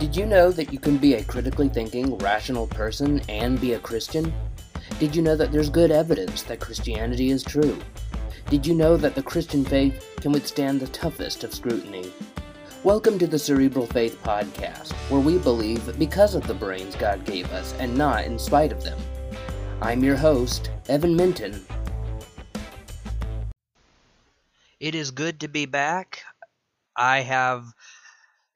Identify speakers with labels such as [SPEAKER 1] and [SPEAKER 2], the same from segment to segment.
[SPEAKER 1] Did you know that you can be a critically thinking, rational person and be a Christian? Did you know that there's good evidence that Christianity is true? Did you know that the Christian faith can withstand the toughest of scrutiny? Welcome to the Cerebral Faith Podcast, where we believe because of the brains God gave us and not in spite of them. I'm your host, Evan Minton. It is good to be back. I have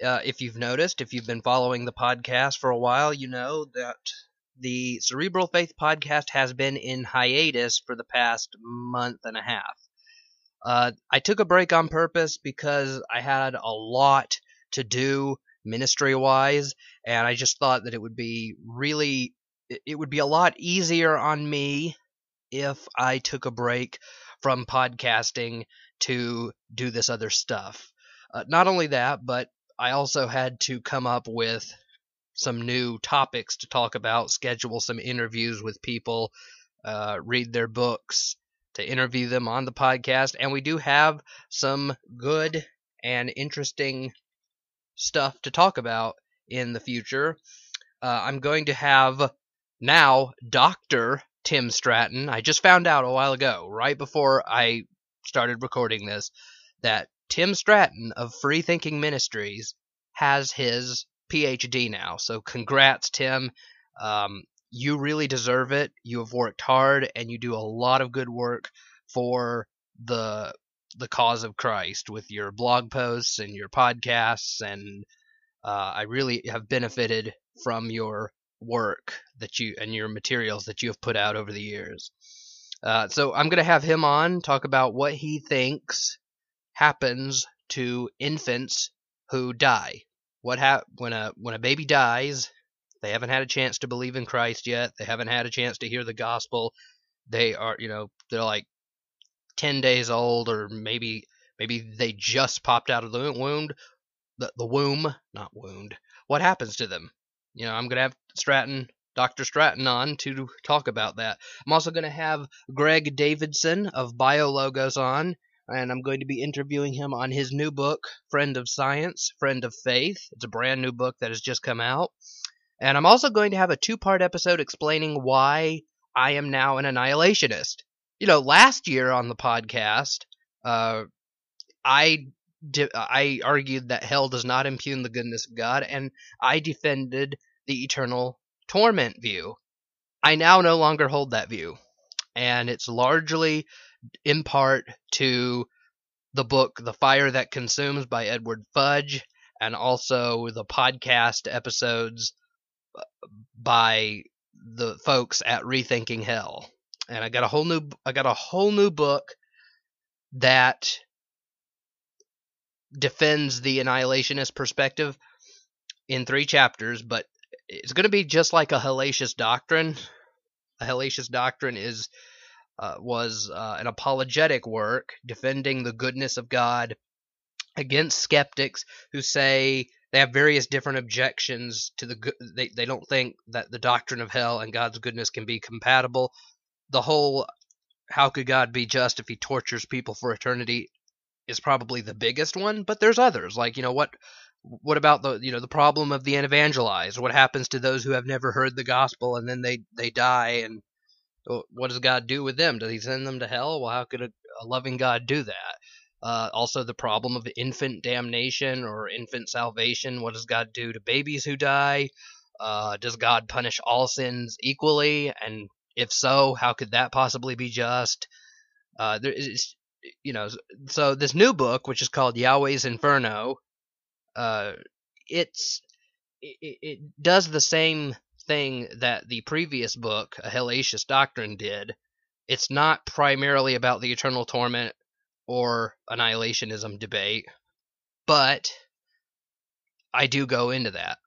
[SPEAKER 1] uh, if you've noticed, if you've been following the podcast for a while, you know that the Cerebral Faith podcast has been in hiatus for the past month and a half. Uh, I took a break on purpose because I had a lot to do ministry wise, and I just thought that it would be really, it would be a lot easier on me if I took a break from podcasting to do this other stuff. Uh, not only that, but I also had to come up with some new topics to talk about, schedule some interviews with people, uh, read their books, to interview them on the podcast. And we do have some good and interesting stuff to talk about in the future. Uh, I'm going to have now Dr. Tim Stratton. I just found out a while ago, right before I started recording this, that Tim Stratton of Free Thinking Ministries has his PhD now. So congrats, Tim. Um, you really deserve it. You have worked hard and you do a lot of good work for the the cause of Christ with your blog posts and your podcasts and uh, I really have benefited from your work that you and your materials that you have put out over the years. Uh, so I'm going to have him on talk about what he thinks happens to infants who die. What hap- when a when a baby dies, they haven't had a chance to believe in Christ yet. They haven't had a chance to hear the gospel. They are, you know, they're like 10 days old or maybe maybe they just popped out of the wound the, the womb, not wound. What happens to them? You know, I'm going to have Stratton Dr. Stratton on to talk about that. I'm also going to have Gregg Davidson of BioLogos on and I'm going to be interviewing him on his new book, Friend of Science, Friend of Faith. It's a brand new book that has just come out. And I'm also going to have a two part episode explaining why I am now an annihilationist. You know, last year on the podcast, uh, I I argued that hell does not impugn the goodness of God, and I defended the eternal torment view. I now no longer hold that view, and it's largely in part to the book The Fire That Consumes by Edward Fudge and also the podcast episodes uh, by the folks at Rethinking Hell. And I got a whole new I got a whole new book that defends the annihilationist perspective in three chapters, but it's going to be just like a hellacious doctrine. A hellacious doctrine is uh, was uh, an apologetic work defending the goodness of God against skeptics who say they have various different objections to the good. They, they don't think that the doctrine of hell and God's goodness can be compatible. The whole how could God be just if he tortures people for eternity is probably the biggest one, but there's others. Like, you know, what what about the you know the problem of the unevangelized? What happens to those who have never heard the gospel and then they they die and what does God do with them? Does He send them to hell? Well, how could a, a loving God do that? Uh, also, the problem of infant damnation or infant salvation. What does God do to babies who die? Uh, does God punish all sins equally? And if so, how could that possibly be just? Uh, there is, you know, so this new book, which is called Yahweh's Inferno, uh, it's it, it does the same thing that the previous book, A Hellacious Doctrine, did. It's not primarily about the eternal torment or annihilationism debate, but I do go into that.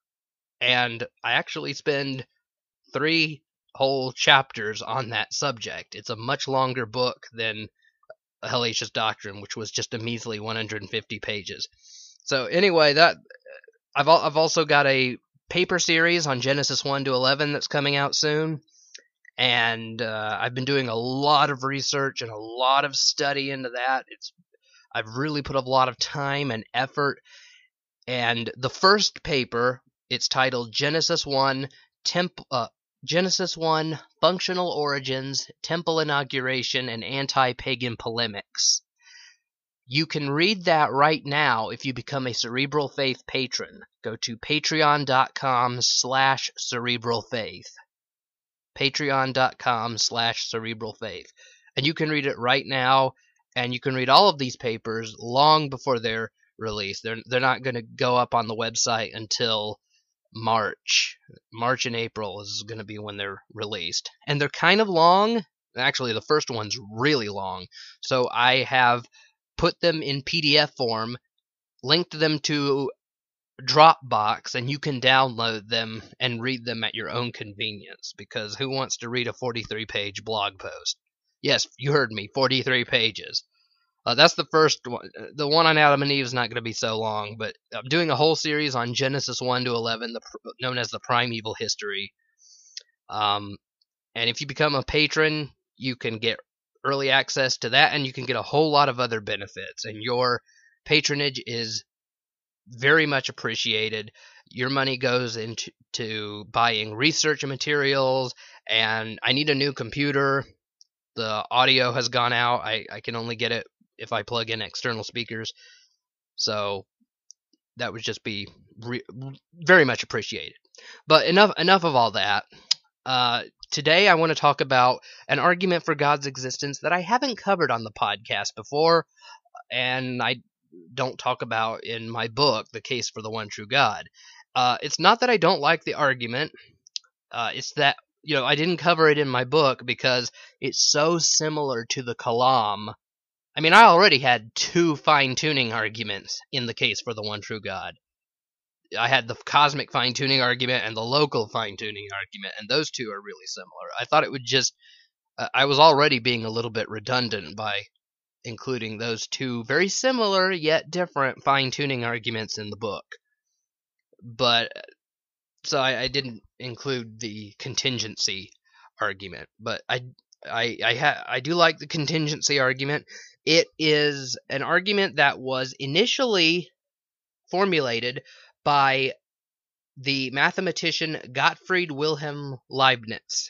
[SPEAKER 1] And I actually spend three whole chapters on that subject. It's a much longer book than a Hellacious Doctrine, which was just a measly 150 pages. So anyway, that I've I've also got a paper series on Genesis 1 to 11 that's coming out soon. And uh, I've been doing a lot of research and a lot of study into that. It's I've really put a lot of time and effort. And the first paper It's titled Genesis 1 Temp- uh, Genesis 1 Functional Origins, Temple Inauguration, and Anti Pagan Polemics. You can read that right now if you become a Cerebral Faith patron. Go to patreon.com slash cerebralfaith. Patreon.com slash cerebralfaith. And you can read it right now, and you can read all of these papers long before they're released. They're, they're not going to go up on the website until March. March and April is going to be when they're released. And they're kind of long. Actually, the first one's really long. So I have put them in PDF form, linked them to Dropbox, and you can download them and read them at your own convenience. Because who wants to read a 43 page blog post? Yes, you heard me, 43 pages. Uh, that's the first one. The one on Adam and Eve is not going to be so long, but I'm doing a whole series on Genesis 1 to 11, the, known as the Primeval History. Um, and if you become a patron, you can get early access to that, and you can get a whole lot of other benefits. And your patronage is very much appreciated. Your money goes into to buying research materials, and I need a new computer. The audio has gone out. I, I can only get it if I plug in external speakers. So that would just be re- very much appreciated. But enough enough of all that. Uh, today I want to talk about an argument for God's existence that I haven't covered on the podcast before, and I don't talk about in my book, The Case for the One True God. Uh, it's not that I don't like the argument. Uh, it's that you know I didn't cover it in my book because it's so similar to the Kalam I mean, I already had two fine tuning arguments in the case for the one true God. I had the cosmic fine tuning argument and the local fine tuning argument, and those two are really similar. I thought it would just. Uh, I was already being a little bit redundant by including those two very similar yet different fine tuning arguments in the book. But. So I, I didn't include the contingency argument, but I I I, ha- I do like the contingency argument it is an argument that was initially formulated by the mathematician Gottfried Wilhelm Leibniz.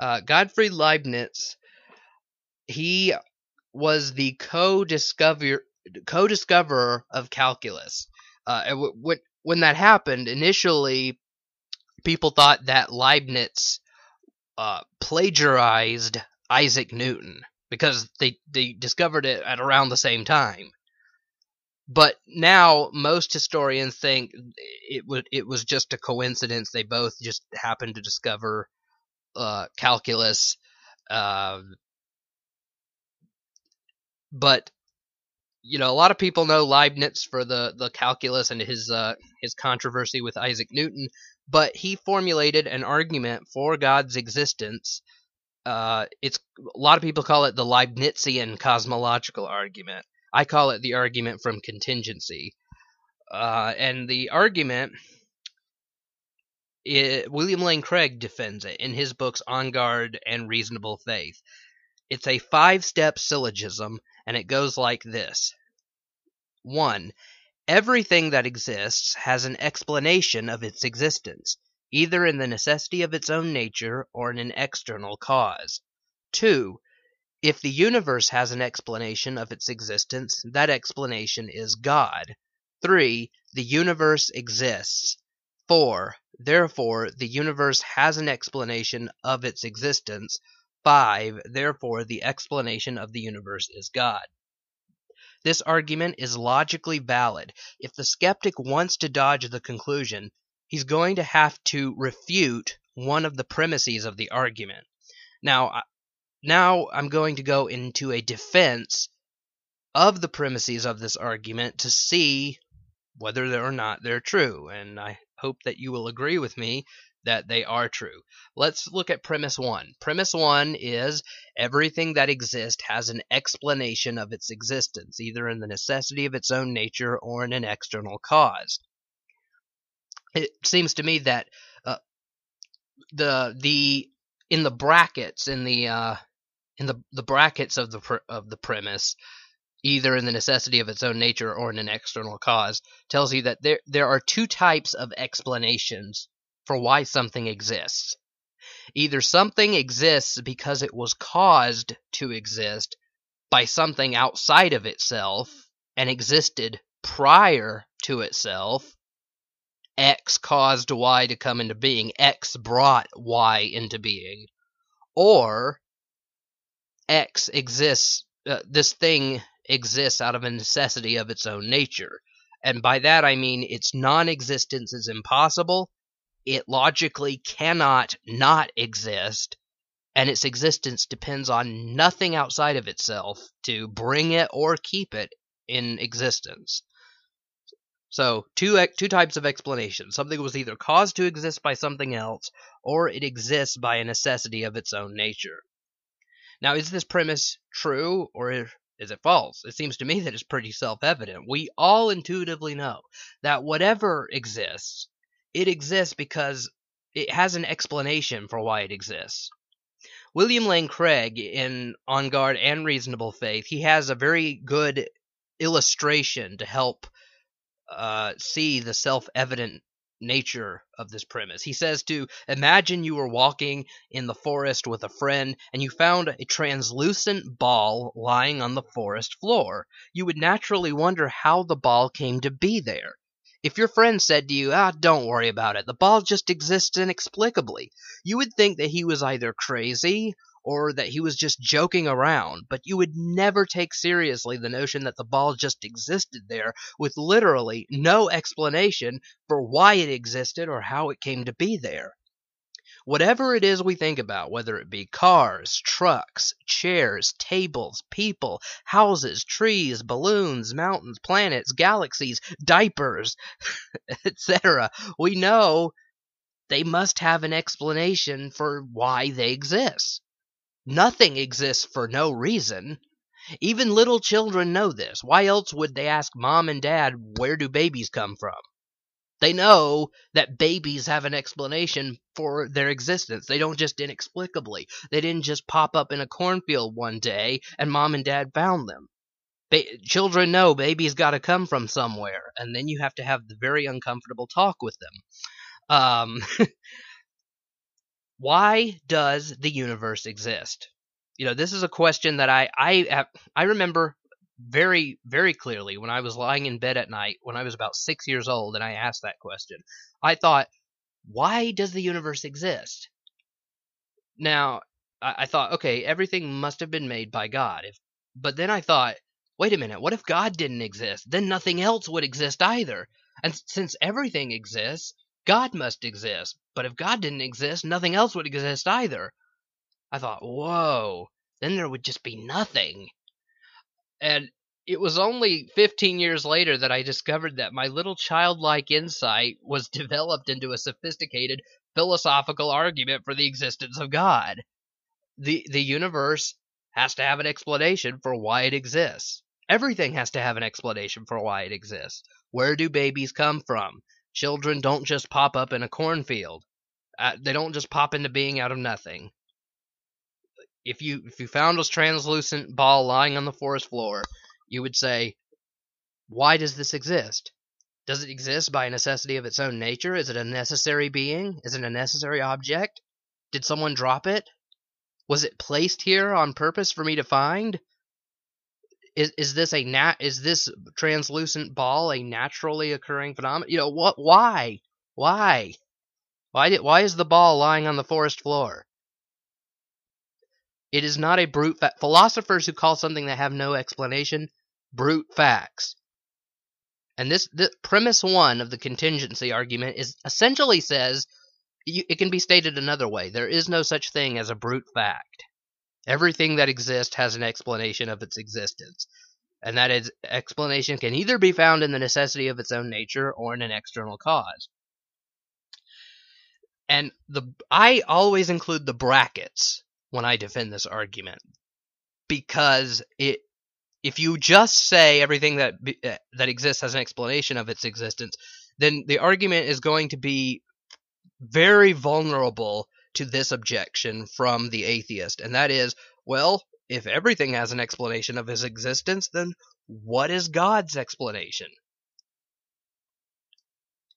[SPEAKER 1] Uh, Gottfried Leibniz, he was the co-discover co-discoverer of calculus. Uh, w- w- when that happened, initially people thought that Leibniz uh, plagiarized Isaac Newton because they they discovered it at around the same time. But now most historians think it it was just a coincidence. They both just happened to discover uh, calculus. Uh, but you know, a lot of people know Leibniz for the, the calculus and his uh, his controversy with Isaac Newton, but he formulated an argument for God's existence uh, it's a lot of people call it the Leibnizian cosmological argument. I call it the argument from contingency. Uh, and the argument, it, William Lane Craig defends it in his books On Guard and Reasonable Faith. It's a five step syllogism, and it goes like this 1. Everything that exists has an explanation of its existence either in the necessity of its own nature or in an external cause. 2. If the universe has an explanation of its existence, that explanation is God. 3. The universe exists. 4. Therefore, the universe has an explanation of its existence. 5. Therefore, the explanation of the universe is God. This argument is logically valid. If the skeptic wants to dodge the conclusion, he's going to have to refute one of the premises of the argument. Now, now I'm going to go into a defense of the premises of this argument to see whether or not they're true, and I hope that you will agree with me that they are true. Let's look at premise one. Premise one is everything that exists has an explanation of its existence, either in the necessity of its own nature or in an external cause it seems to me that uh, the the in the brackets in the uh, in the the brackets of the of the premise either in the necessity of its own nature or in an external cause, tells you that there, there are two types of explanations for why something exists. Either something exists because it was caused to exist by something outside of itself and existed prior to itself. X caused Y to come into being, X brought Y into being. Or X exists, uh, this thing exists out of a necessity of its own nature. And by that I mean its non existence is impossible, it logically cannot not exist, and its existence depends on nothing outside of itself to bring it or keep it in existence. So, two two types of explanation. Something was either caused to exist by something else, or it exists by a necessity of its own nature. Now, is this premise true, or is it false? It seems to me that it's pretty self evident. We all intuitively know that whatever exists, it exists because it has an explanation for why it exists. William Lane Craig, in On Guard and Reasonable Faith, he has a very good illustration to help uh, see the self evident nature of this premise. He says to imagine you were walking in the forest with a friend and you found a translucent ball lying on the forest floor. You would naturally wonder how the ball came to be there. If your friend said to you, ah, don't worry about it, the ball just exists inexplicably, you would think that he was either crazy or that he was just joking around, but you would never take seriously the notion that the ball just existed there with literally no explanation for why it existed or how it came to be there. Whatever it is we think about, whether it be cars, trucks, chairs, tables, people, houses, trees, balloons, mountains, planets, galaxies, diapers, etc., we know they must have an explanation for why they exist. Nothing exists for no reason. Even little children know this. Why else would they ask mom and dad, where do babies come from? They know that babies have an explanation for their existence. They don't just inexplicably. They didn't just pop up in a cornfield one day and mom and dad found them. Ba- children know babies got to come from somewhere, and then you have to have the very uncomfortable talk with them. Um, why does the universe exist? You know, this is a question that I I I remember very, very clearly when I was lying in bed at night when I was about six years old and I asked that question. I thought, why does the universe exist? Now, I, I thought, okay, everything must have been made by God. If, but then I thought, wait a minute, what if God didn't exist? Then nothing else would exist either. And since everything exists, God must exist. But if God didn't exist, nothing else would exist either. I thought, whoa, then there would just be nothing. And it was only 15 years later that I discovered that my little childlike insight was developed into a sophisticated philosophical argument for the existence of God. The, the universe has to have an explanation for why it exists. Everything has to have an explanation for why it exists. Where do babies come from? Children don't just pop up in a cornfield. Uh, they don't just pop into being out of nothing if you if you found a translucent ball lying on the forest floor, you would say, "Why does this exist? Does it exist by necessity of its own nature? Is it a necessary being? Is it a necessary object? Did someone drop it? Was it placed here on purpose for me to find? Is is this a nat is this translucent ball a naturally occurring phenomenon? You know what? Why? Why? Why did, why is the ball lying on the forest floor? It is not a brute fact. Philosophers who call something that have no explanation brute facts. And this, this premise one of the contingency argument is essentially says you, it can be stated another way. There is no such thing as a brute fact. Everything that exists has an explanation of its existence. And that is, explanation can either be found in the necessity of its own nature or in an external cause. And the I always include the brackets when I defend this argument because it if you just say everything that uh, that exists has an explanation of its existence, then the argument is going to be very vulnerable to this objection from the atheist, and that is, well, if everything has an explanation of his existence, then what is God's explanation?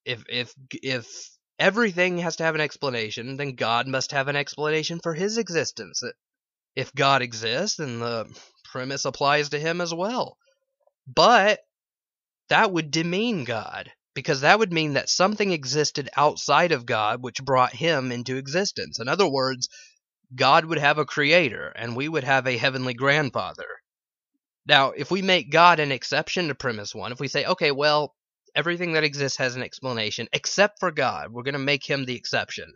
[SPEAKER 1] If if if everything has to have an explanation, then God must have an explanation for his existence. If God exists, then the premise applies to him as well. But that would demean God, because that would mean that something existed outside of God which brought him into existence. In other words, God would have a creator, and we would have a heavenly grandfather. Now, if we make God an exception to premise one, if we say, okay, well, everything that exists has an explanation except for God, we're going to make him the exception.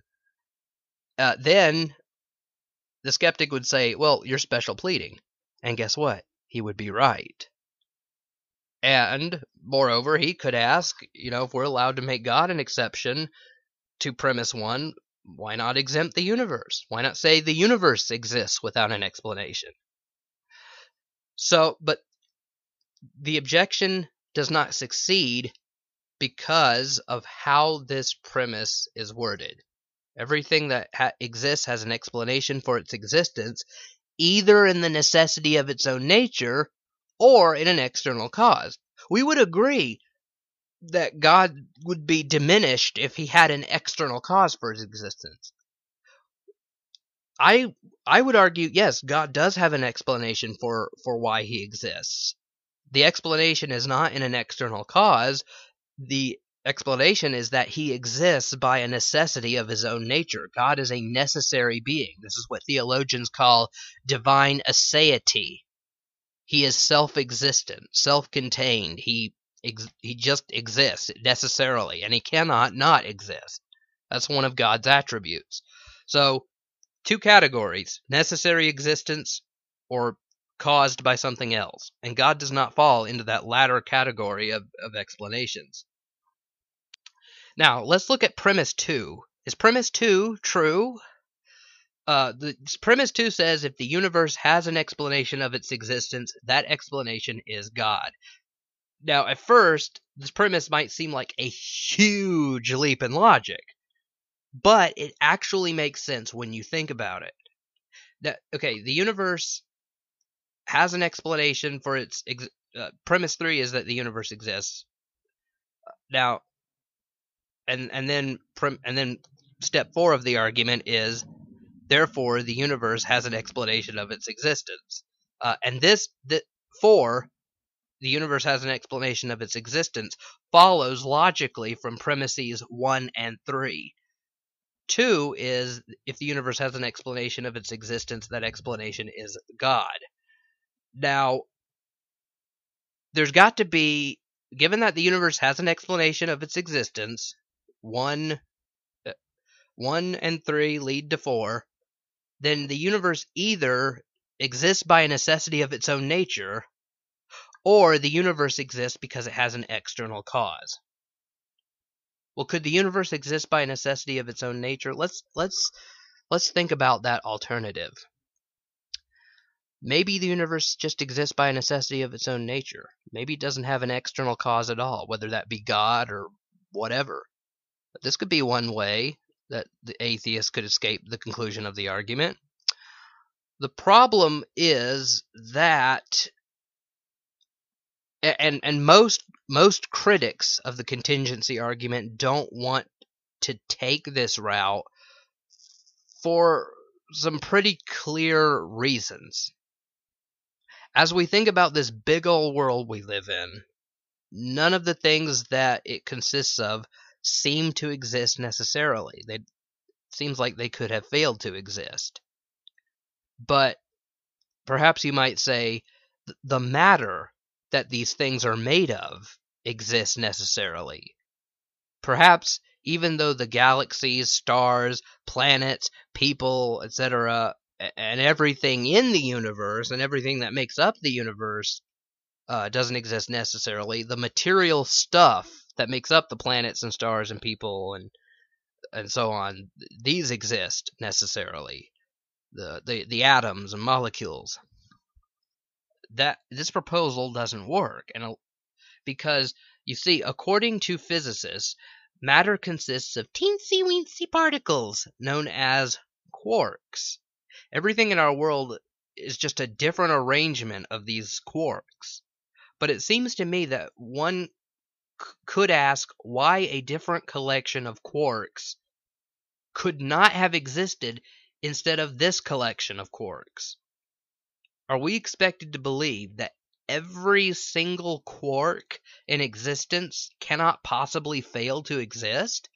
[SPEAKER 1] Uh, then the skeptic would say, well, you're special pleading. And guess what? He would be right. And moreover, he could ask, you know, if we're allowed to make God an exception to premise one, why not exempt the universe? Why not say the universe exists without an explanation? So, but the objection does not succeed because of how this premise is worded. Everything that ha- exists has an explanation for its existence, either in the necessity of its own nature or in an external cause. We would agree that God would be diminished if he had an external cause for his existence. I I would argue yes, God does have an explanation for for why he exists. The explanation is not in an external cause. The explanation is that he exists by a necessity of his own nature. God is a necessary being. This is what theologians call divine aseity. He is self-existent, self-contained. He ex- he just exists necessarily, and he cannot not exist. That's one of God's attributes. So, two categories: necessary existence or caused by something else. And God does not fall into that latter category of, of explanations. Now, let's look at premise two. Is premise two true? Uh, the premise two says if the universe has an explanation of its existence, that explanation is God. Now, at first, this premise might seem like a huge leap in logic, but it actually makes sense when you think about it. That okay, the universe has an explanation for its ex- uh, premise three is that the universe exists. Now, and and then prim- and then step four of the argument is therefore the universe has an explanation of its existence. Uh, and this that four the universe has an explanation of its existence follows logically from premises 1 and 3. 2 is if the universe has an explanation of its existence, that explanation is God. Now, there's got to be, given that the universe has an explanation of its existence, 1, uh, 1 and 3 lead to 4, then the universe either exists by a necessity of its own nature or the universe exists because it has an external cause. Well, could the universe exist by a necessity of its own nature? Let's let's let's think about that alternative. Maybe the universe just exists by a necessity of its own nature. Maybe it doesn't have an external cause at all, whether that be God or whatever. But this could be one way that the atheist could escape the conclusion of the argument. The problem is that and and most most critics of the contingency argument don't want to take this route for some pretty clear reasons. As we think about this big old world we live in, none of the things that it consists of seem to exist necessarily. They seems like they could have failed to exist. But perhaps you might say the matter that these things are made of exists necessarily. Perhaps even though the galaxies, stars, planets, people, etc., and everything in the universe and everything that makes up the universe uh, doesn't exist necessarily, the material stuff that makes up the planets and stars and people and and so on, these exist necessarily. The, the, the atoms and molecules that this proposal doesn't work and because you see according to physicists matter consists of teensy weensy particles known as quarks everything in our world is just a different arrangement of these quarks. But it seems to me that one could ask why a different collection of quarks could not have existed instead of this collection of quarks. Are we expected to believe that every single quark in existence cannot possibly fail to exist?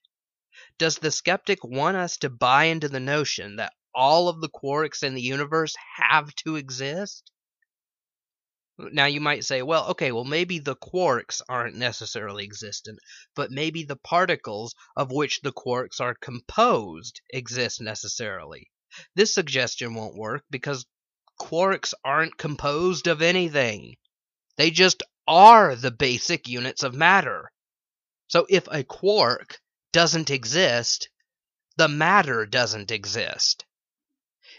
[SPEAKER 1] Does the skeptic want us to buy into the notion that all of the quarks in the universe have to exist? Now you might say, well, okay, well maybe the quarks aren't necessarily existent, but maybe the particles of which the quarks are composed exist necessarily. This suggestion won't work because quarks aren't composed of anything. They just are the basic units of matter. So if a quark doesn't exist, the matter doesn't exist.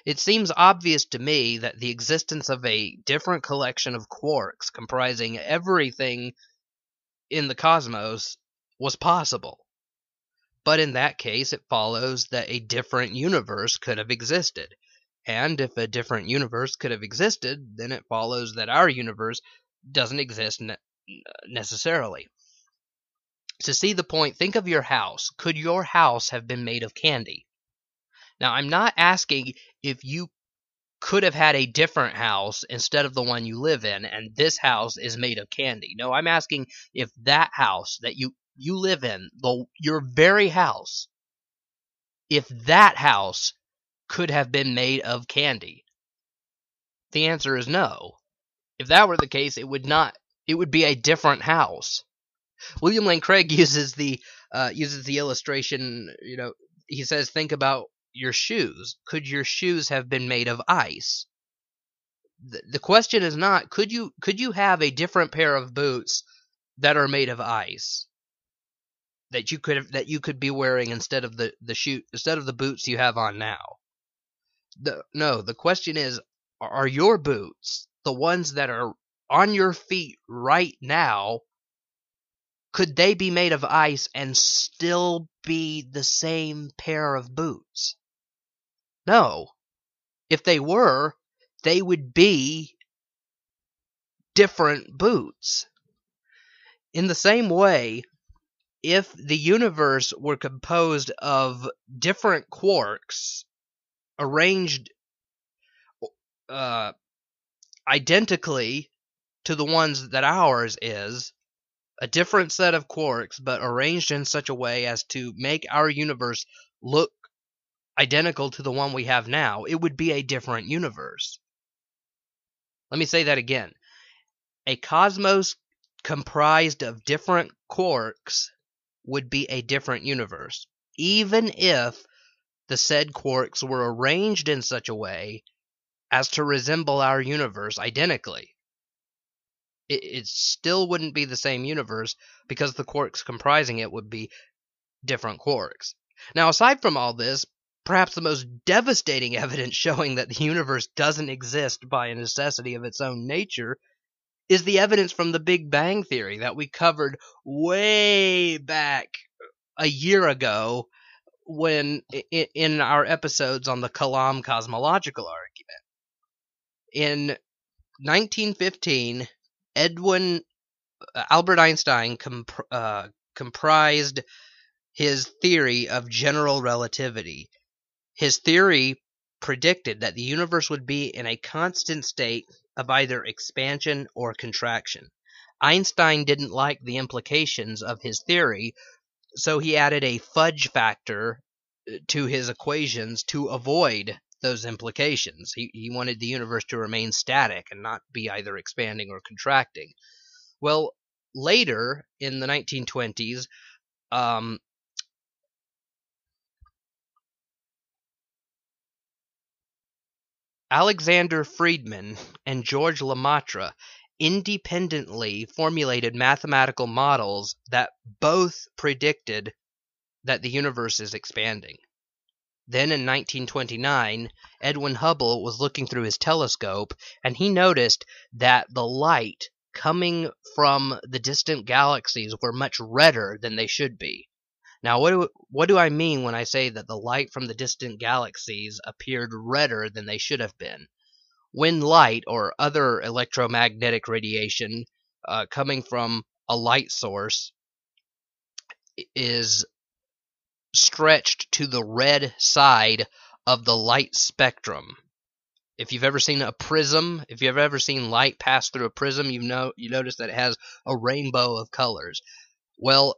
[SPEAKER 1] It seems obvious to me that the existence of a different collection of quarks comprising everything in the cosmos was possible. But in that case, it follows that a different universe could have existed. And if a different universe could have existed, then it follows that our universe doesn't exist ne- necessarily. To see the point, think of your house. Could your house have been made of candy? Now, I'm not asking if you could have had a different house instead of the one you live in, and this house is made of candy. No, I'm asking if that house that you you live in, the your very house, if that house could have been made of candy. The answer is no. If that were the case, it would not. It would be a different house. William Lane Craig uses the uh, uses the illustration. You know, he says, think about your shoes. Could your shoes have been made of ice? The, the question is not could you could you have a different pair of boots that are made of ice that you could that you could be wearing instead of the the shoe instead of the boots you have on now. The, no, the question is are your boots the ones that are on your feet right now could they be made of ice and still be the same pair of boots? No. If they were, they would be different boots. In the same way, if the universe were composed of different quarks arranged uh, identically to the ones that ours is, a different set of quarks, but arranged in such a way as to make our universe look identical to the one we have now, it would be a different universe. Let me say that again. A cosmos comprised of different quarks would be a different universe, even if the said quarks were arranged in such a way as to resemble our universe identically. It, it still wouldn't be the same universe because the quarks comprising it would be different quarks. Now, aside from all this, perhaps the most devastating evidence showing that the universe doesn't exist by a necessity of its own nature is the evidence from the Big Bang Theory that we covered way back a year ago when in our episodes on the Kalam cosmological argument. In 1915, Edwin uh, Albert Einstein comp- uh, comprised his theory of general relativity. His theory predicted that the universe would be in a constant state of either expansion or contraction. Einstein didn't like the implications of his theory, so he added a fudge factor uh, to his equations to avoid those implications. He, he wanted the universe to remain static and not be either expanding or contracting. Well, later in the 1920s, um, Alexander Friedmann and George Lemaitre independently formulated mathematical models that both predicted that the universe is expanding. Then in 1929, Edwin Hubble was looking through his telescope and he noticed that the light coming from the distant galaxies were much redder than they should be. Now, what do, what do I mean when I say that the light from the distant galaxies appeared redder than they should have been? when light or other electromagnetic radiation uh, coming from a light source is stretched to the red side of the light spectrum. If you've ever seen a prism, if you've ever seen light pass through a prism, you know you notice that it has a rainbow of colors. Well,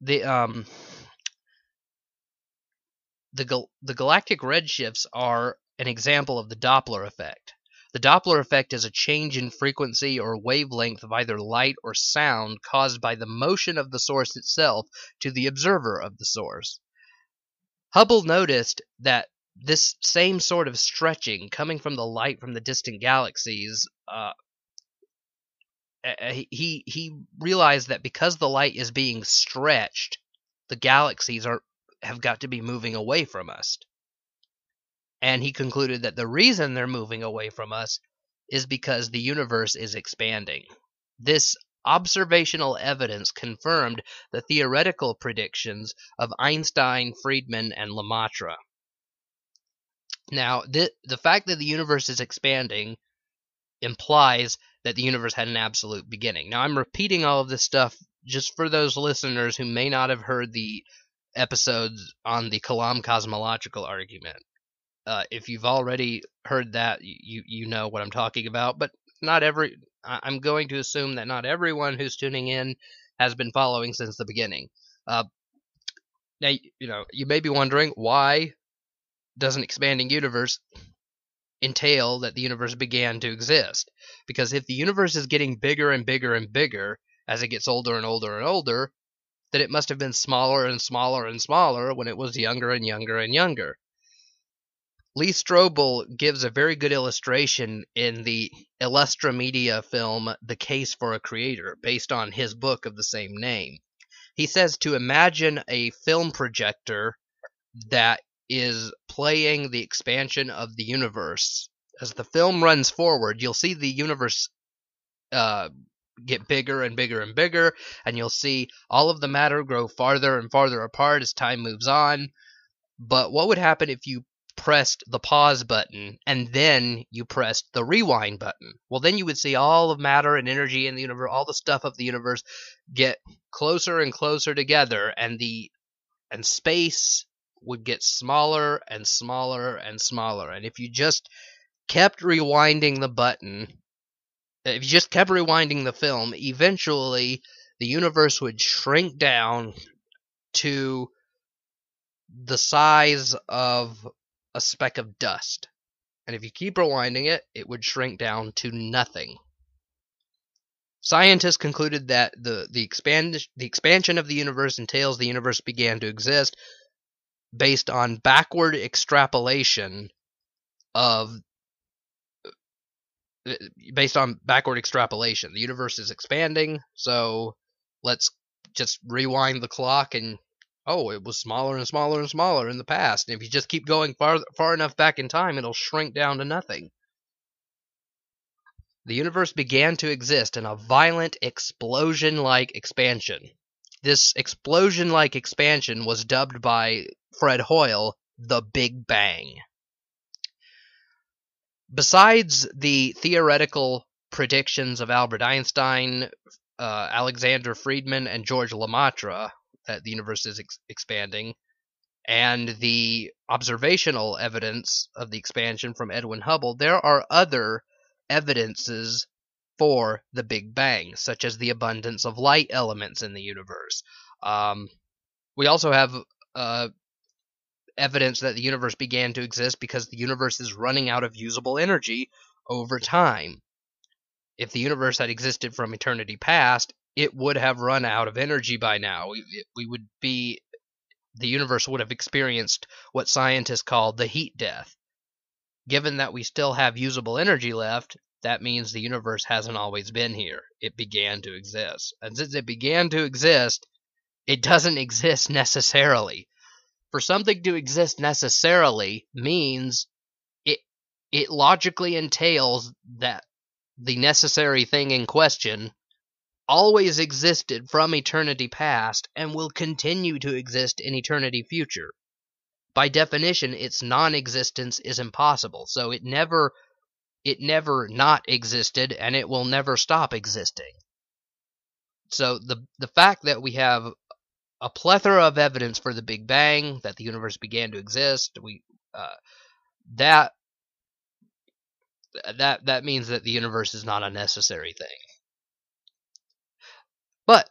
[SPEAKER 1] the um the gal- the galactic redshifts are an example of the Doppler effect. The Doppler effect is a change in frequency or wavelength of either light or sound caused by the motion of the source itself to the observer of the source. Hubble noticed that this same sort of stretching coming from the light from the distant galaxies uh, he he realized that because the light is being stretched the galaxies are have got to be moving away from us and he concluded that the reason they're moving away from us is because the universe is expanding. This observational evidence confirmed the theoretical predictions of Einstein, Friedmann, and Lemaitre. Now, the, the fact that the universe is expanding implies that the universe had an absolute beginning. Now, I'm repeating all of this stuff just for those listeners who may not have heard the episodes on the Kalam cosmological argument. Uh, if you've already heard that, you you know what I'm talking about. But not every. I'm going to assume that not everyone who's tuning in has been following since the beginning. Uh, now, you know, you may be wondering why does an expanding universe entail that the universe began to exist? Because if the universe is getting bigger and bigger and bigger as it gets older and older and older, then it must have been smaller and smaller and smaller when it was younger and younger and younger. Lee Strobel gives a very good illustration in the Illustra Media film The Case for a Creator, based on his book of the same name. He says to imagine a film projector that is playing the expansion of the universe. As the film runs forward, you'll see the universe uh, get bigger and bigger and bigger, and you'll see all of the matter grow farther and farther apart as time moves on. But what would happen if you pressed the pause button and then you pressed the rewind button. Well, then you would see all of matter and energy in the universe, all the stuff of the universe get closer and closer together and the and space would get smaller and smaller and smaller. And if you just kept rewinding the button, if you just kept rewinding the film, eventually the universe would shrink down to the size of a speck of dust. And if you keep rewinding it, it would shrink down to nothing. Scientists concluded that the, the, expand, the expansion of the universe entails the universe began to exist based on backward extrapolation of uh, based on backward extrapolation. The universe is expanding, so let's just rewind the clock and oh, it was smaller and smaller and smaller in the past. And if you just keep going far far enough back in time, it'll shrink down to nothing. The universe began to exist in a violent explosion-like expansion. This explosion-like expansion was dubbed by Fred Hoyle the Big Bang. Besides the theoretical predictions of Albert Einstein, uh, Alexander Friedmann, and George Lemaitre, that the universe is ex- expanding, and the observational evidence of the expansion from Edwin Hubble, there are other evidences for the Big Bang, such as the abundance of light elements in the universe. Um, we also have uh, evidence that the universe began to exist because the universe is running out of usable energy over time. If the universe had existed from eternity past, it would have run out of energy by now. We, we would be, the universe would have experienced what scientists call the heat death. Given that we still have usable energy left, that means the universe hasn't always been here. It began to exist. And since it began to exist, it doesn't exist necessarily. For something to exist necessarily means it it logically entails that the necessary thing in question always existed from eternity past and will continue to exist in eternity future. by definition, its non-existence is impossible. So it never it never not existed and it will never stop existing. So the the fact that we have a plethora of evidence for the Big Bang, that the universe began to exist, we uh, that that that means that the universe is not a necessary thing. But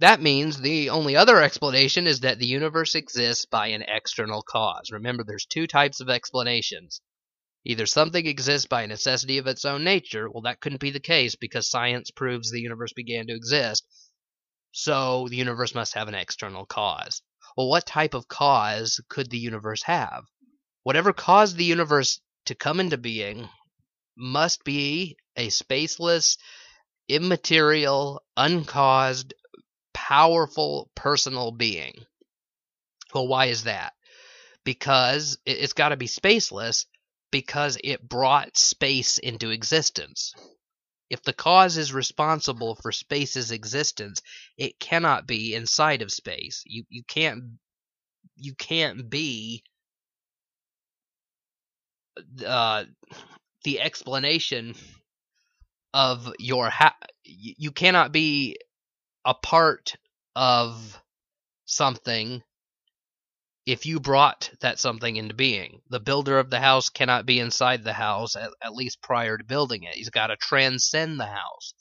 [SPEAKER 1] that means the only other explanation is that the universe exists by an external cause. Remember, there's two types of explanations. Either something exists by necessity of its own nature, well, that couldn't be the case because science proves the universe began to exist, so the universe must have an external cause. Well, what type of cause could the universe have? Whatever caused the universe to come into being must be a spaceless, immaterial, uncaused, powerful personal being. Well, why is that? Because it's got to be spaceless because it brought space into existence. If the cause is responsible for space's existence, it cannot be inside of space. You you can't you can't be uh, the explanation of your ha- you cannot be a part of something if you brought that something into being. The builder of the house cannot be inside the house, at, at least prior to building it. He's got to transcend the house.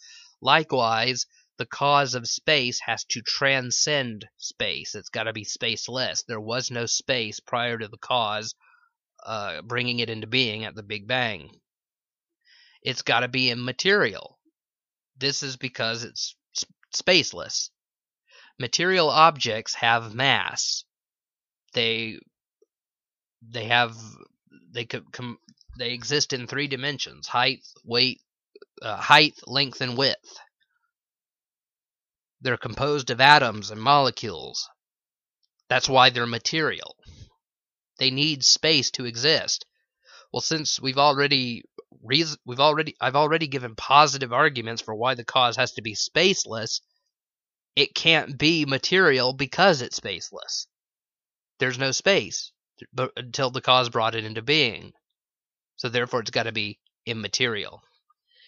[SPEAKER 1] Likewise, the cause of space has to transcend space. It's got to be spaceless. There was no space prior to the cause uh, bringing it into being at the Big Bang. It's got to be immaterial. This is because it's spaceless. Material objects have mass. They they have they could com, they exist in three dimensions: height, weight, uh, height, length, and width. They're composed of atoms and molecules. That's why they're material. They need space to exist. Well, since we've already we've already I've already given positive arguments for why the cause has to be spaceless, it can't be material because it's spaceless. There's no space but until the cause brought it into being. So therefore it's got to be immaterial.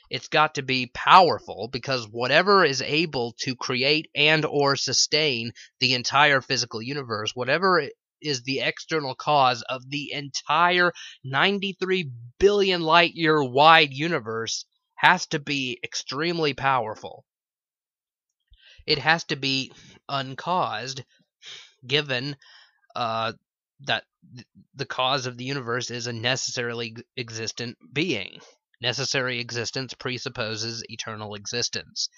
[SPEAKER 1] It's got to be powerful because whatever is able to create and or sustain the entire physical universe, whatever is the external cause of the entire 93 billion light year wide universe has to be extremely powerful. It has to be uncaused, given uh, that the cause of the universe is a necessarily existent being. Necessary existence presupposes eternal existence.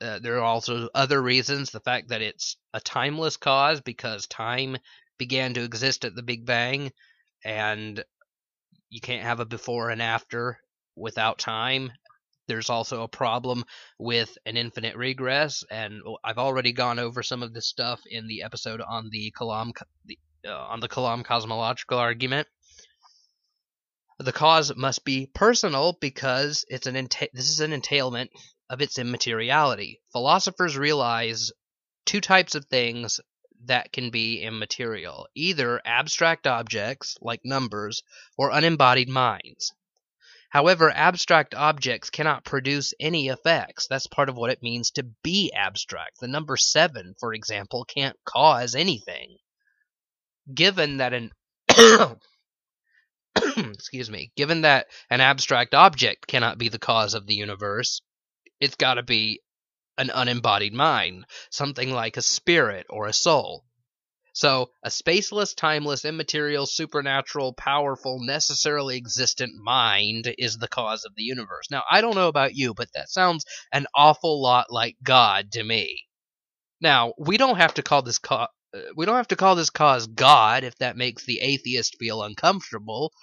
[SPEAKER 1] Uh, there are also other reasons. The fact that it's a timeless cause because time began to exist at the Big Bang, and you can't have a before and after without time. There's also a problem with an infinite regress, and I've already gone over some of this stuff in the episode on the Kalam uh, on the Kalam cosmological argument. The cause must be personal because it's an enta- this is an entailment of its immateriality. Philosophers realize two types of things that can be immaterial either abstract objects, like numbers, or unembodied minds. However, abstract objects cannot produce any effects. That's part of what it means to be abstract. The number 7, for example, can't cause anything. Given that an excuse me, given that an abstract object cannot be the cause of the universe, it's got to be an unembodied mind, something like a spirit or a soul. So, a spaceless, timeless, immaterial, supernatural, powerful, necessarily existent mind is the cause of the universe. Now, I don't know about you, but that sounds an awful lot like God to me. Now, we don't have to call this uh, we don't have to call this cause God if that makes the atheist feel uncomfortable.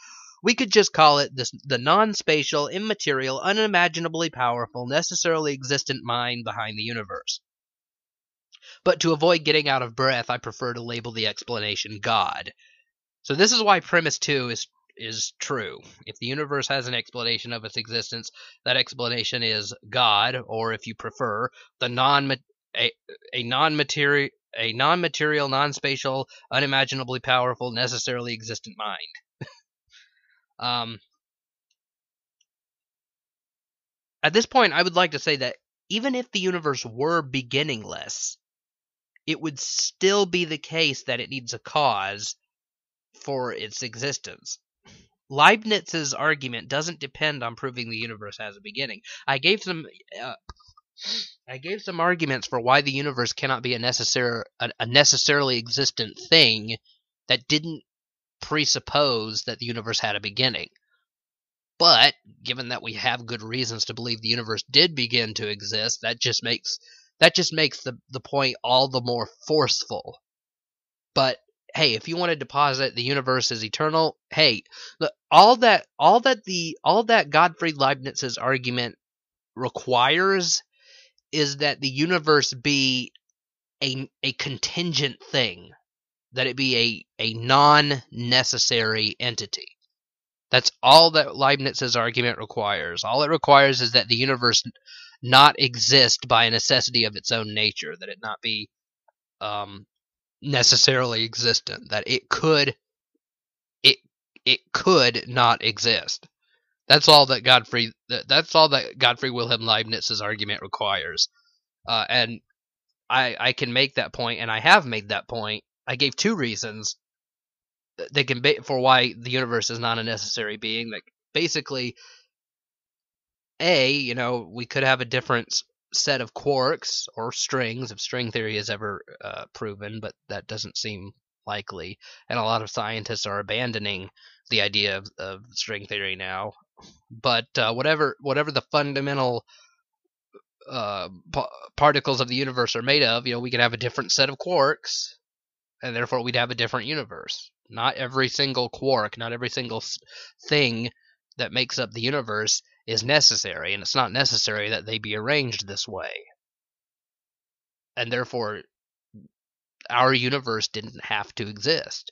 [SPEAKER 1] We could just call it this, the non spatial, immaterial, unimaginably powerful, necessarily existent mind behind the universe. But to avoid getting out of breath, I prefer to label the explanation God. So this is why premise 2 is is true. If the universe has an explanation of its existence, that explanation is God, or if you prefer, the non a, a non-material a non-material, non-spatial, unimaginably powerful, necessarily existent mind. um, at this point, I would like to say that even if the universe were beginningless, it would still be the case that it needs a cause for its existence. Leibniz's argument doesn't depend on proving the universe has a beginning. I gave some uh, I gave some arguments for why the universe cannot be a necessary a, a necessarily existent thing that didn't presuppose that the universe had a beginning. But given that we have good reasons to believe the universe did begin to exist, that just makes that just makes the the point all the more forceful. But hey, if you want to deposit the universe is eternal, hey, look, all that all that the all that Gottfried Leibniz's argument requires is that the universe be a a contingent thing, that it be a a non-necessary entity. That's all that Leibniz's argument requires. All it requires is that the universe not exist by a necessity of its own nature, that it not be um, necessarily existent, that it could it it could not exist. That's all that Godfrey that's all that Godfrey Wilhelm Leibniz's argument requires. Uh, and I I can make that point and I have made that point. I gave two reasons they can be for why the universe is not a necessary being that basically a you know we could have a different set of quarks or strings if string theory is ever uh, proven but that doesn't seem likely. And a lot of scientists are abandoning the idea of, of string theory now. But uh, whatever whatever the fundamental uh, p- particles of the universe are made of you know we could have a different set of quarks and therefore we'd have a different universe. Not every single quark not every single thing that makes up the universe is necessary, and it's not necessary that they be arranged this way. And therefore, our universe didn't have to exist.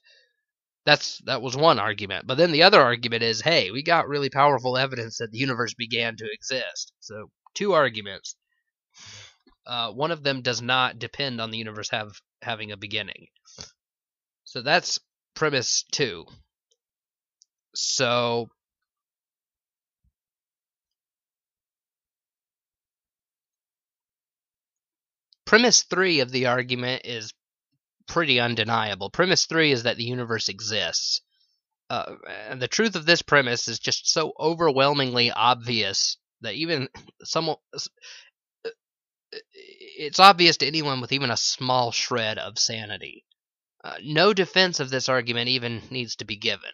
[SPEAKER 1] That's that was one argument. But then the other argument is, hey, we got really powerful evidence that the universe began to exist. So two arguments. Uh, one of them does not depend on the universe have having a beginning. So that's premise two. So Premise three of the argument is pretty undeniable. Premise three is that the universe exists. Uh, and the truth of this premise is just so overwhelmingly obvious that even someone it's obvious to anyone with even a small shred of sanity. Uh, no defense of this argument even needs to be given.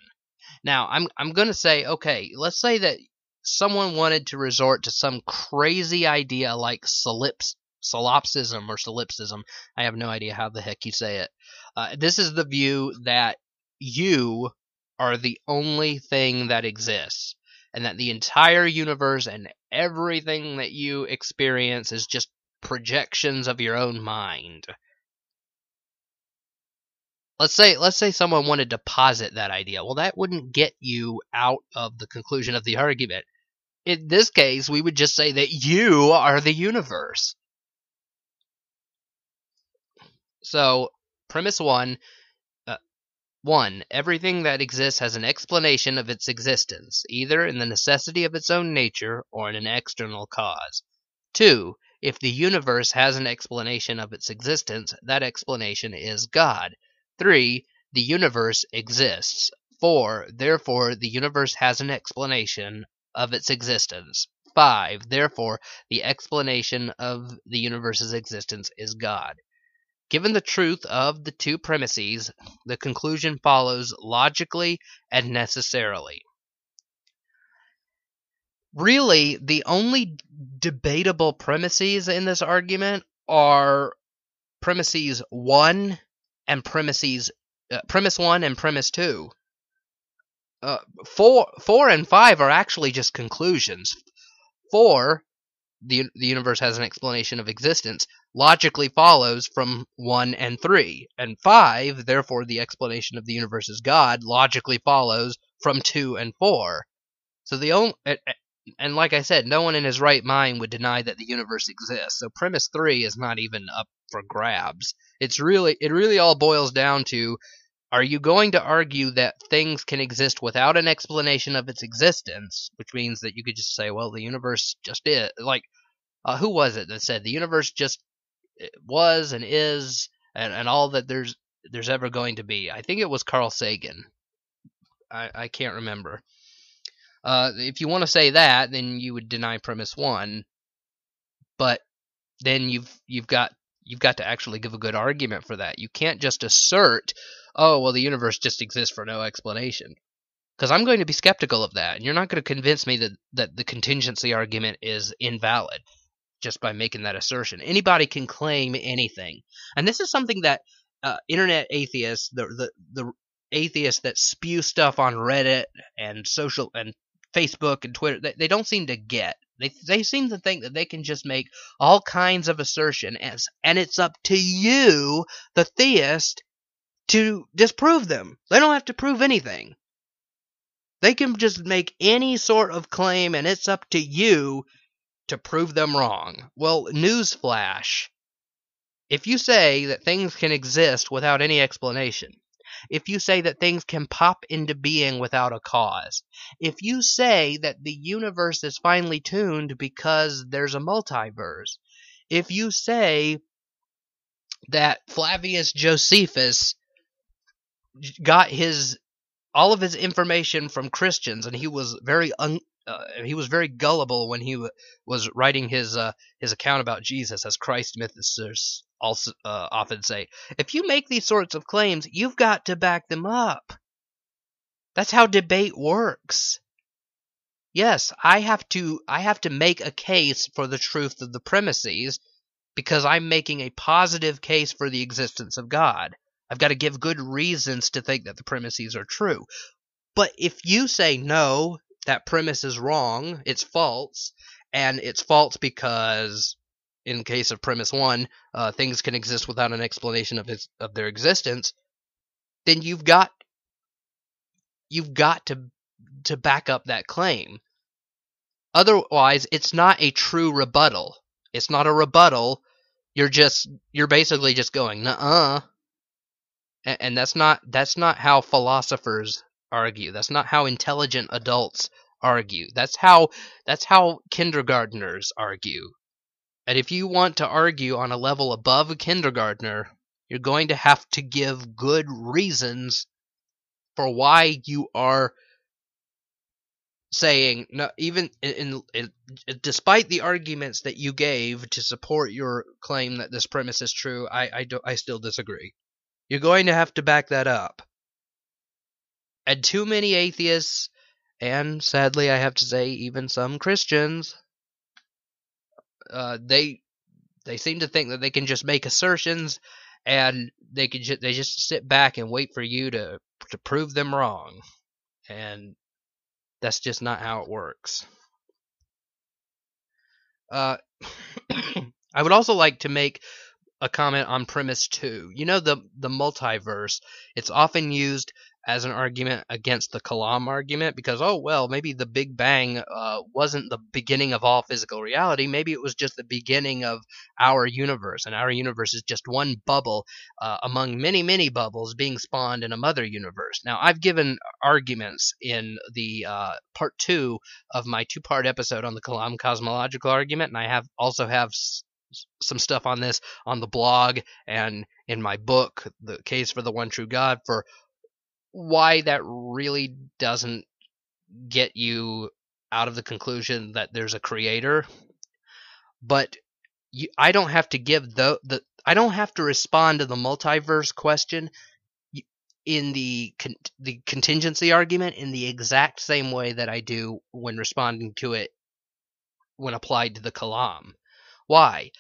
[SPEAKER 1] Now, I'm I'm going to say, okay, let's say that someone wanted to resort to some crazy idea like solipsism solipsism or solipsism. I have no idea how the heck you say it. Uh, this is the view that you are the only thing that exists, and that the entire universe and everything that you experience is just projections of your own mind. Let's say let's say someone wanted to posit that idea. Well, that wouldn't get you out of the conclusion of the argument. In this case, we would just say that you are the universe. So, premise one uh, one, everything that exists has an explanation of its existence, either in the necessity of its own nature or in an external cause. Two, if the universe has an explanation of its existence, that explanation is God. Three, the universe exists. Four, therefore, the universe has an explanation of its existence. 5. Therefore, the explanation of the universe's existence is God. Given the truth of the two premises, the conclusion follows logically and necessarily. Really, the only debatable premises in this argument are premises 1 and premises uh, premise 1 and premise 2. Uh, 4 4 and 5 are actually just conclusions. 4 the the universe has an explanation of existence logically follows from 1 and 3 and 5 therefore the explanation of the universe is god logically follows from 2 and 4 so the only and like I said, no one in his right mind would deny that the universe exists. So premise three is not even up for grabs. It's really it really all boils down to are you going to argue that things can exist without an explanation of its existence, which means that you could just say, well, the universe just is. Like, uh, who was it that said the universe just eh, was and is and, and all that there's there's ever going to be? I think it was Carl Sagan. I, I can't remember. Uh, if you want to say that, then you would deny premise one. But then you've you've got you've got to actually give a good argument for that. You can't just assert, oh well, the universe just exists for no explanation. Because I'm going to be skeptical of that, and you're not going to convince me that that the contingency argument is invalid just by making that assertion. Anybody can claim anything, and this is something that uh, internet atheists, the the the atheists that spew stuff on Reddit and social and Facebook and Twitter, they, they don't seem to get. They they seem to think that they can just make all kinds of assertion as and it's up to you, the theist, to disprove them. They don't have to prove anything. They can just make any sort of claim and it's up to you to prove them wrong. Well, newsflash. If you say that things can exist without any explanation, if you say that things can pop into being without a cause, if you say that the universe is finely tuned because there's a multiverse, if you say that Flavius Josephus got his all of his information from Christians and he was very un, uh, he was very gullible when he w- was writing his uh, his account about Jesus, as Christ mythicists also uh, often say. If you make these sorts of claims, you've got to back them up. That's how debate works. Yes, I have to I have to make a case for the truth of the premises because I'm making a positive case for the existence of God. I've got to give good reasons to think that the premises are true. But if you say no, that premise is wrong, it's false, and it's false because, in case of premise one, uh, things can exist without an explanation of of their existence, then you've got you've got to to back up that claim. Otherwise, it's not a true rebuttal. It's not a rebuttal. You're just you're basically just going, "Uh-uh." And, and that's not that's not how philosophers argue. That's not how intelligent adults argue. That's how that's how kindergarteners argue. And if you want to argue on a level above a kindergartner, you're going to have to give good reasons for why you are saying no even in, in, in, despite the arguments that you gave to support your claim that this premise is true I I, do, I still disagree you're going to have to back that up and too many atheists, and sadly, I have to say, even some Christians, uh, they they seem to think that they can just make assertions and they can ju- they just sit back and wait for you to to prove them wrong, and that's just not how it works. Uh, I would also like to make a comment on premise two. You know the the multiverse. It's often used as an argument against the Kalam argument because oh well maybe the Big Bang uh, wasn't the beginning of all physical reality. Maybe it was just the beginning of our universe, and our universe is just one bubble uh, among many many bubbles being spawned in a mother universe. Now I've given arguments in the uh, part two of my two part episode on the Kalam cosmological argument, and I have also have some stuff on this on the blog and in my book, The Case for the One True God, for why that really doesn't get you out of the conclusion that there's a creator. But you, I don't have to give the, the I don't have to respond to the multiverse question in the con- the contingency argument in the exact same way that I do when responding to it when applied to the kalam. Why?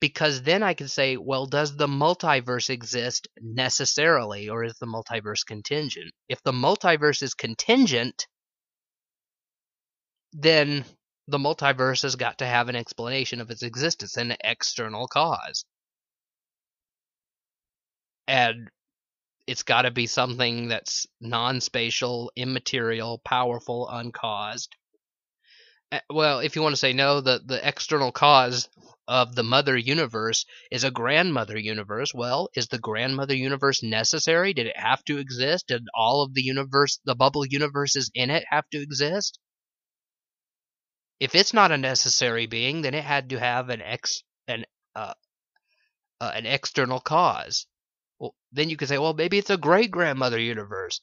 [SPEAKER 1] Because then I can say, well, does the multiverse exist necessarily, or is the multiverse contingent? If the multiverse is contingent, then the multiverse has got to have an explanation of its existence, an external cause. And it's got to be something that's non spatial, immaterial, powerful, uncaused. Uh, well, if you want to say no, the the external cause of the mother universe is a grandmother universe. Well, is the grandmother universe necessary? Did it have to exist? Did all of the universe, the bubble universes in it, have to exist? If it's not a necessary being, then it had to have an ex an uh, uh, an external cause. Well, then you could say, well, maybe it's a great grandmother universe.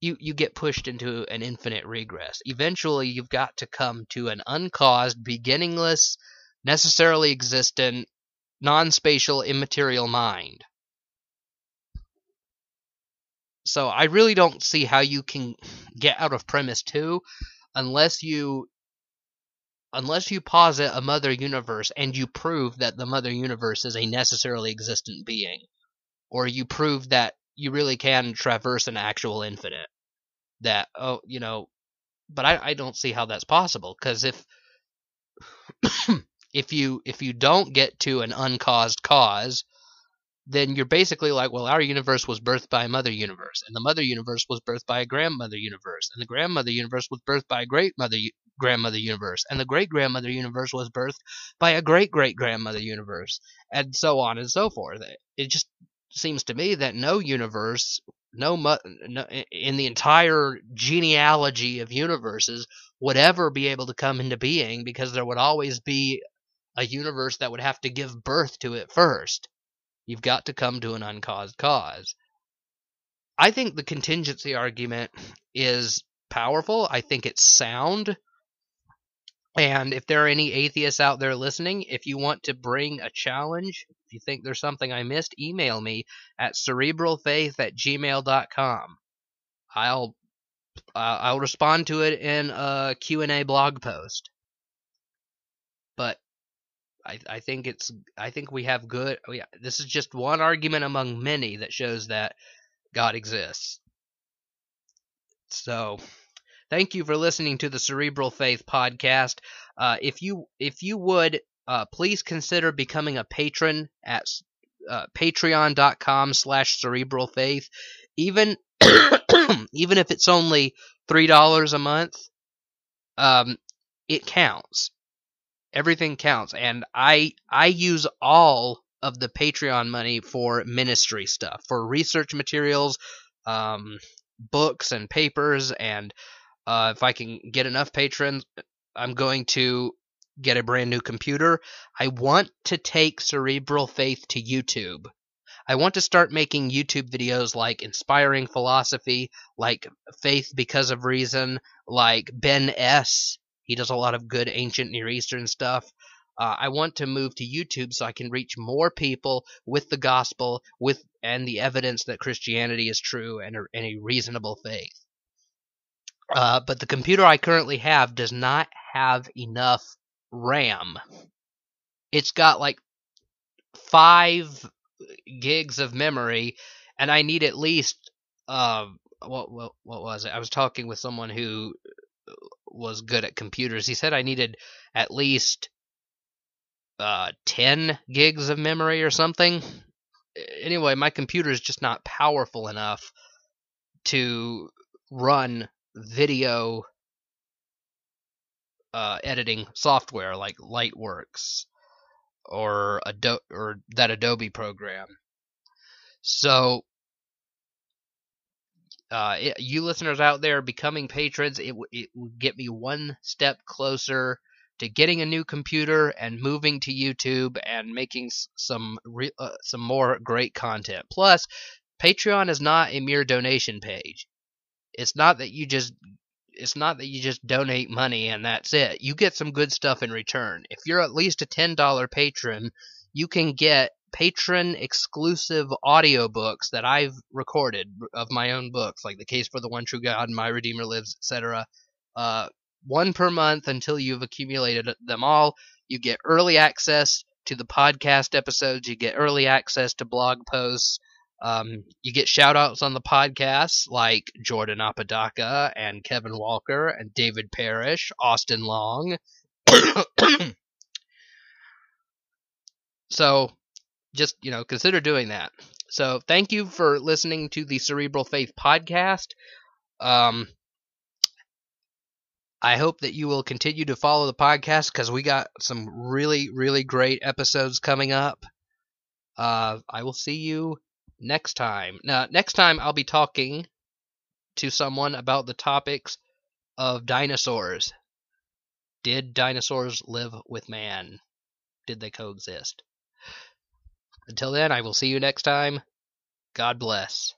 [SPEAKER 1] You you get pushed into an infinite regress. Eventually, you've got to come to an uncaused, beginningless, necessarily existent, non-spatial, immaterial mind. So I really don't see how you can get out of premise two unless you unless you posit a mother universe and you prove that the mother universe is a necessarily existent being, or you prove that you really can traverse an actual infinite, that oh you know, but I, I don't see how that's possible because if if you if you don't get to an uncaused cause, then you're basically like, well, our universe was birthed by a mother universe, and the mother universe was birthed by a grandmother universe, and the grandmother universe was birthed by a great mother grandmother universe, and the great grandmother universe was birthed by a great great grandmother universe, and so on and so forth. It just seems to me that no universe, no, no in the entire genealogy of universes would ever be able to come into being because there would always be a universe that would have to give birth to it first. You've got to come to an uncaused cause. I think the contingency argument is powerful. I think it's sound. And if there are any atheists out there listening, if you want to bring a challenge, if you think there's something I missed, email me at cerebralfaith at gmail.com. I'll uh, I'll respond to it in a Q&A blog post. But I, I think it's I think we have good. Oh this is just one argument among many that shows that God exists. So Thank you for listening to the Cerebral Faith podcast. Uh, if you if you would uh, please consider becoming a patron at uh, patreon.com slash cerebral faith even even if it's only three dollars a month um, it counts. Everything counts. And i i use all of the patreon money for ministry stuff for research materials um, books and papers. And uh, if I can get enough patrons, I'm going to get a brand new computer. I want to take Cerebral Faith to YouTube. I want to start making YouTube videos like Inspiring Philosophy, like Faith Because of Reason, like Ben S. He does a lot of good ancient Near Eastern stuff. Uh, I want to move to YouTube so I can reach more people with the gospel, with and the evidence that Christianity is true and a, and a reasonable faith. Uh, but the computer I currently have does not have enough RAM. It's got like five gigs of memory, and I need at least uh, what, what what was it? I was talking with someone who was good at computers. He said I needed at least uh, 10 gigs of memory or something. Anyway, my computer is just not powerful enough to run video uh, editing software like Lightworks or Adobe or that Adobe program. So, uh, it, you listeners out there becoming patrons, it it would get me one step closer to getting a new computer and moving to YouTube and making some re, uh, some more great content. Plus, Patreon is not a mere donation page. It's not that you just it's not that you just donate money and that's it. You get some good stuff in return. If you're at least a $10 patron, you can get patron exclusive audiobooks that I've recorded of my own books, like The Case for the One True God, My Redeemer Lives, etc. Uh, one per month until you've accumulated them all. You get early access to the podcast episodes, you get early access to blog posts, um, you get shout outs on the podcast like Jordan Apodaca and Kevin Walker and David Parrish, Austin Long. so just, you know, consider doing that. So thank you for listening to the Cerebral Faith podcast. Um, I hope that you will continue to follow the podcast because we got some really, really great episodes coming up. Uh, I will see you next time. Now, next time I'll be talking to someone about the topics of dinosaurs. Did dinosaurs live with man? Did they coexist? Until then, I will see you next time. God bless.